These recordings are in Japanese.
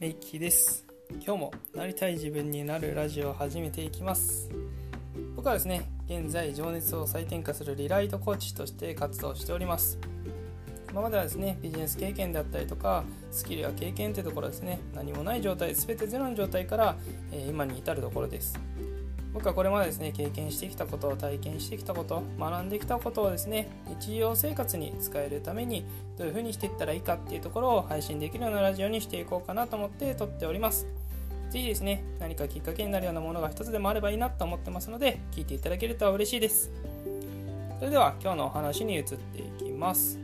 メイキーです。今日もなりたい自分になるラジオを始めていきます。僕はですね現在情熱を再転化するリライトコーチとして活動しております。今まではですねビジネス経験であったりとかスキルや経験というところですね何もない状態全てゼロの状態から、えー、今に至るところです。僕はこれまでですね経験してきたこと体験してきたこと学んできたことをですね日常生活に使えるためにどういう風にしていったらいいかっていうところを配信できるようなラジオにしていこうかなと思って撮っております。ぜひですね何かきっかけになるようなものが一つでもあればいいなと思ってますので聞いていただけると嬉しいです。それでは今日のお話に移っていきます。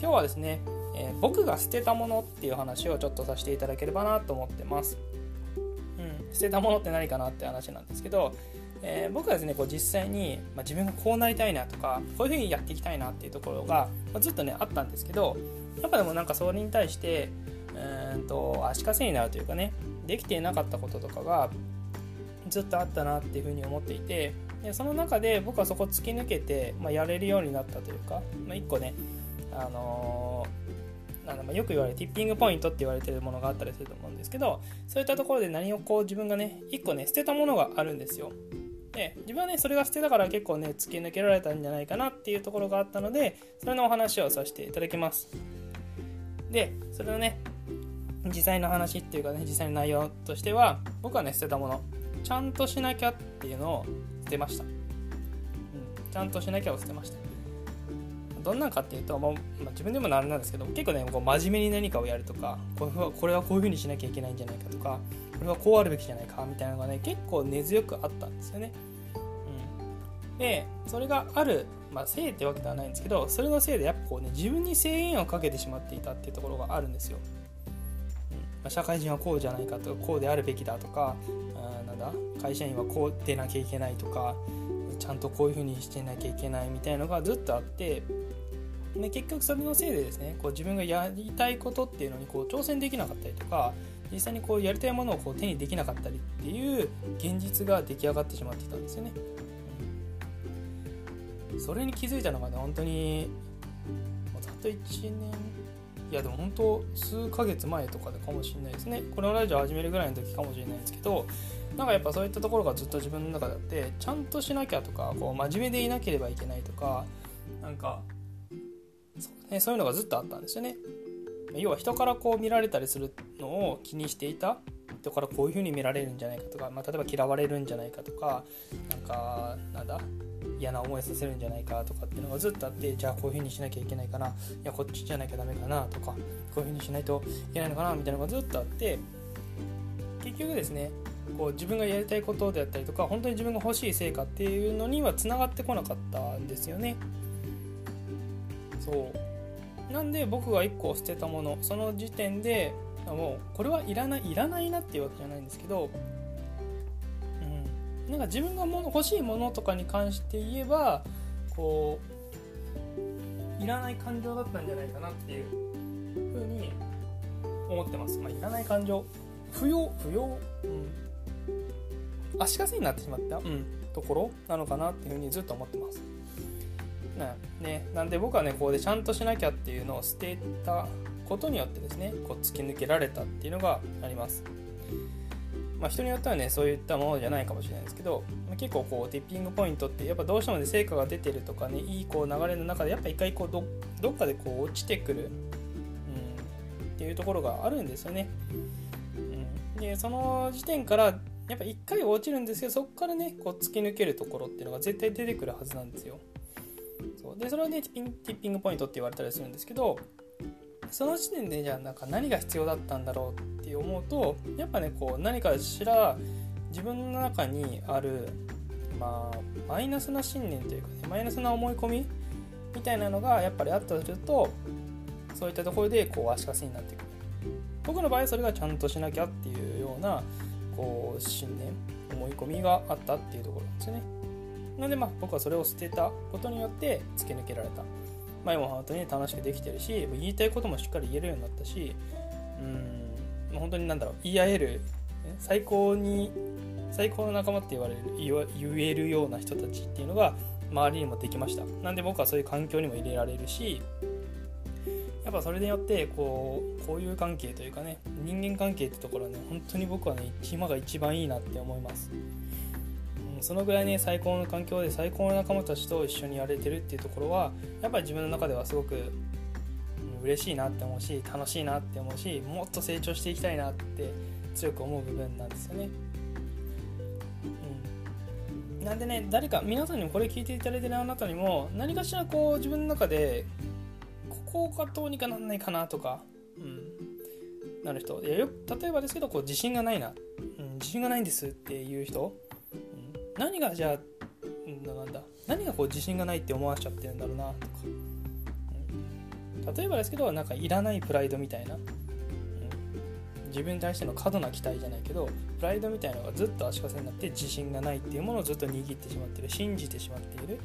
今日はですね、えー、僕が捨てたものっていう話をちょっとさせていただければなと思ってます。捨てたものって何かなって話なんですけど、えー、僕はですねこう実際に、まあ、自分がこうなりたいなとかこういうふうにやっていきたいなっていうところが、まあ、ずっとねあったんですけどやっぱでもなんかそれに対してうんと足かせになるというかねできていなかったこととかがずっとあったなっていうふうに思っていてでその中で僕はそこ突き抜けて、まあ、やれるようになったというか、まあ、1個ね、あのなんだま、よく言われるティッピングポイントって言われてるものがあったりすると思うんですけどそういったところで何をこう自分がね一個ね捨てたものがあるんですよ。で自分はねそれが捨てたから結構ね突き抜けられたんじゃないかなっていうところがあったのでそれのお話をさせていただきます。でそれのね実際の話っていうかね実際の内容としては僕はね捨てたもの。ちゃんとしなきゃっていうのを捨てました、うん、ちゃんとしなきゃを捨てました。どんなんかっていうと、まあ、自分でもなんなんですけど結構ねこう真面目に何かをやるとかこれはこれはこういうふうにしなきゃいけないんじゃないかとかこれはこうあるべきじゃないかみたいなのがね結構根強くあったんですよね。うん、でそれがある、まあ、せいってわけではないんですけどそれのせいでやっぱこうね自分に制限をかけてしまっていたっていうところがあるんですよ。うんま、社会人はこうじゃないかとかこうであるべきだとかあなんだ会社員はこうでなきゃいけないとかちゃんとこういうふうにしてなきゃいけないみたいのがずっとあってで結局それのせいでですねこう自分がやりたいことっていうのにこう挑戦できなかったりとか実際にこうやりたいものをこう手にできなかったりっていう現実が出来上がってしまってたんですよね。それに気づいたのがね本当にざっと1年いやでも本当数ヶ月前とかでかもしれないですねこのラジオ始めるぐらいの時かもしれないですけどなんかやっぱそういったところがずっと自分の中であってちゃんとしなきゃとかこう真面目でいなければいけないとかなんかね、そういうのがずっとあったんですよね。要は人からこう見られたりするのを気にしていた。人からこういう風に見られるんじゃないかとか、まあ、例えば嫌われるんじゃないかとか。なんかなんだ？嫌な思いさせるんじゃないかとかっていうのがずっとあって。じゃあこういう風にしなきゃいけないかな。いやこっちじゃなきゃダメかなとか。こういう風にしないといけないのかなみたいなのがずっとあって。結局ですねこう自分がやりたいことであったりとか本当に自分が欲しい成果っていうのにはつながってこなかったんですよね。そう。なんで僕が1個捨てたものその時点でもうこれはいらないいらないなっていうわけじゃないんですけど、うん、なんか自分がもの欲しいものとかに関して言えばこういらない感情だったんじゃないかなっていうふうに思ってます、まあ、いらない感情。不要不要、うん、足かせになってしまった、うん、ところなのかなっていうふうにずっと思ってます。ね、なんで僕はねここでちゃんとしなきゃっていうのを捨てたことによってですねこう突き抜けられたっていうのがあります。まあ、人によってはねそういったものじゃないかもしれないですけど、ま、結構こうティッピングポイントってやっぱどうしてもね成果が出てるとかねいいこう流れの中でやっぱ一回こうどどっかでこう落ちてくる、うん、っていうところがあるんですよね。うん、でその時点からやっぱ一回落ちるんですけどそこからねこう突き抜けるところっていうのが絶対出てくるはずなんですよ。そう。でそれはねティッピングポイントって言われたりするんですけどその時点でじゃあなんか何が必要だったんだろうって思うとやっぱねこう何かしら自分の中にあるまあマイナスな信念というかねマイナスな思い込みみたいなのがやっぱりあったとするとそういったところでこう足かせになっていく僕の場合それがちゃんとしなきゃっていうようなこう信念思い込みがあったっていうところなんですよね。なのでまあ僕はそれを捨てたことによって突き抜けられた。まあ、今本当に楽しくできてるし言いたいこともしっかり言えるようになったしうん本当になんだろう言い合える最高に最高の仲間って言われる言えるような人たちっていうのが周りにもできましたなんで僕はそういう環境にも入れられるしやっぱそれによってこう交友関係というかね人間関係ってところはね本当に僕はね今が一番いいなって思います、そのぐらいね最高の環境で最高の仲間たちと一緒にやれてるっていうところはやっぱり自分の中ではすごく、嬉しいなって思うし楽しいなって思うしもっと成長していきたいなって強く思う部分なんですよね。なんでね誰か皆さんにもこれ聞いていただいてるあなたにも何かしらこう自分の中でここがどうにかなんないかなとか、うん、なる人。いやよ例えばですけどこう自信がないな、うん、自信がないんですっていう人、何がじゃあ、なんだ。何がこう自信がないって思わしちゃってるんだろうなとか、うん、例えばですけどなんかいらないプライドみたいな。うん。自分に対しての過度な期待じゃないけどプライドみたいなのがずっと足かせになって自信がないっていうものをずっと握ってしまってる信じてしまっている。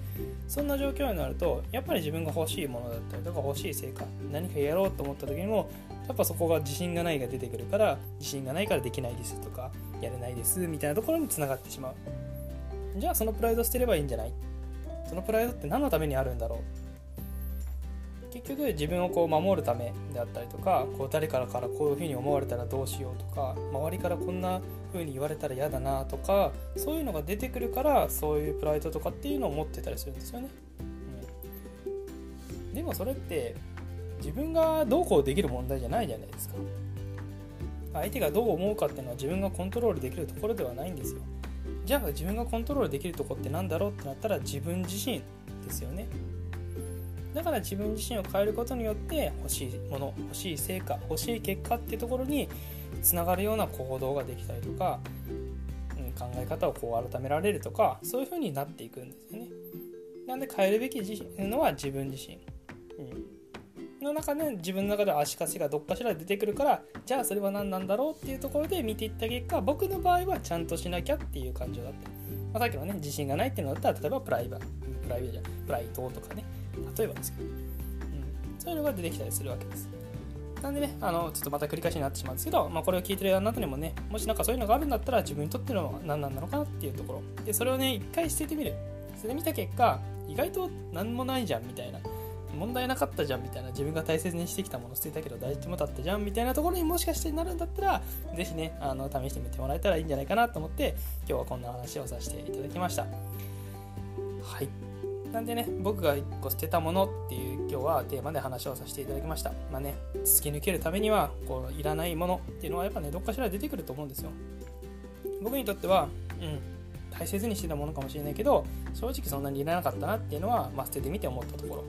そんな状況になるとやっぱり自分が欲しいものだったりとか欲しい成果何かやろうと思った時にもやっぱそこが自信がないが出てくるから自信がないからできないですとかやれないですみたいなところにつながってしまう。じゃあそのプライド捨てればいいんじゃない？そのプライドって何のためにあるんだろう？結局自分をこう守るためであったりとかこう誰からからこういうふうに思われたらどうしようとか周りからこんな風に言われたら嫌だなとかそういうのが出てくるからそういうプライドとかっていうのを持ってたりするんですよね、うん、でもそれって自分がどうこうできる問題じゃないじゃないですか。相手がどう思うかっていうのは自分がコントロールできるところではないんですよ。じゃあ自分がコントロールできるとこって何だろうってなったら自分自身ですよねだから自分自身を変えることによって欲しいもの欲しい成果欲しい結果っていうところにつながるような行動ができたりとか、うん、考え方をこう改められるとかそういう風になっていくんですよね。なんで変えるべきのは自分自身。うん、の中で自分の中で足かせがどっかしら出てくるからじゃあそれは何なんだろうっていうところで見ていった結果僕の場合はちゃんとしなきゃっていう感情だった。まあ、さっきのね自信がないっていうのだったら例えばプライバプライベじゃプライドとかね例えばですけど、うん、そういうのが出てきたりするわけです。なんでね、あの、ちょっとまた繰り返しになってしまうんですけど、まあ、これを聞いてるあなたにもね、もしなんかそういうのがあるんだったら、自分にとっての何なんだろうかなっていうところ。で、それをね、一回捨ててみる。捨ててみた結果、意外と何もないじゃんみたいな。問題なかったじゃんみたいな自分が大切にしてきたもの捨てたけど大事もだったじゃんみたいなところにもしかしてなるんだったらぜひねあの試してみてもらえたらいいんじゃないかなと思って今日はこんな話をさせていただきましたはいなんでね、僕が1個捨てたものっていう今日はテーマで話をさせていただきました。まあね、突き抜けるためには、こう、いらないものっていうのはやっぱね、どっかしら出てくると思うんですよ。僕にとっては、うん、大切にしてたものかもしれないけど、正直そんなにいらなかったなっていうのは、まあ、捨ててみて思ったところ。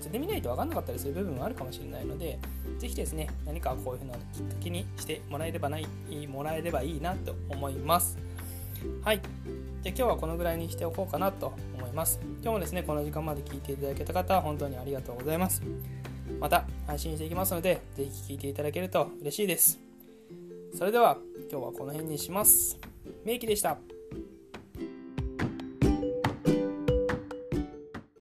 捨ててみないと分かんなかったりする部分もあるかもしれないので、ぜひですね、何かこういうふうなきっかけにしてもらえればない、もらえればいいなと思います。はい。じゃあ今日はこのぐらいにしておこうかなと思います。今日もですね、この時間まで聞いていただけた方は、本当にありがとうございます。また配信していきますので、ぜひ聞いていただけると嬉しいです。それでは今日はこの辺にします。めいきでした。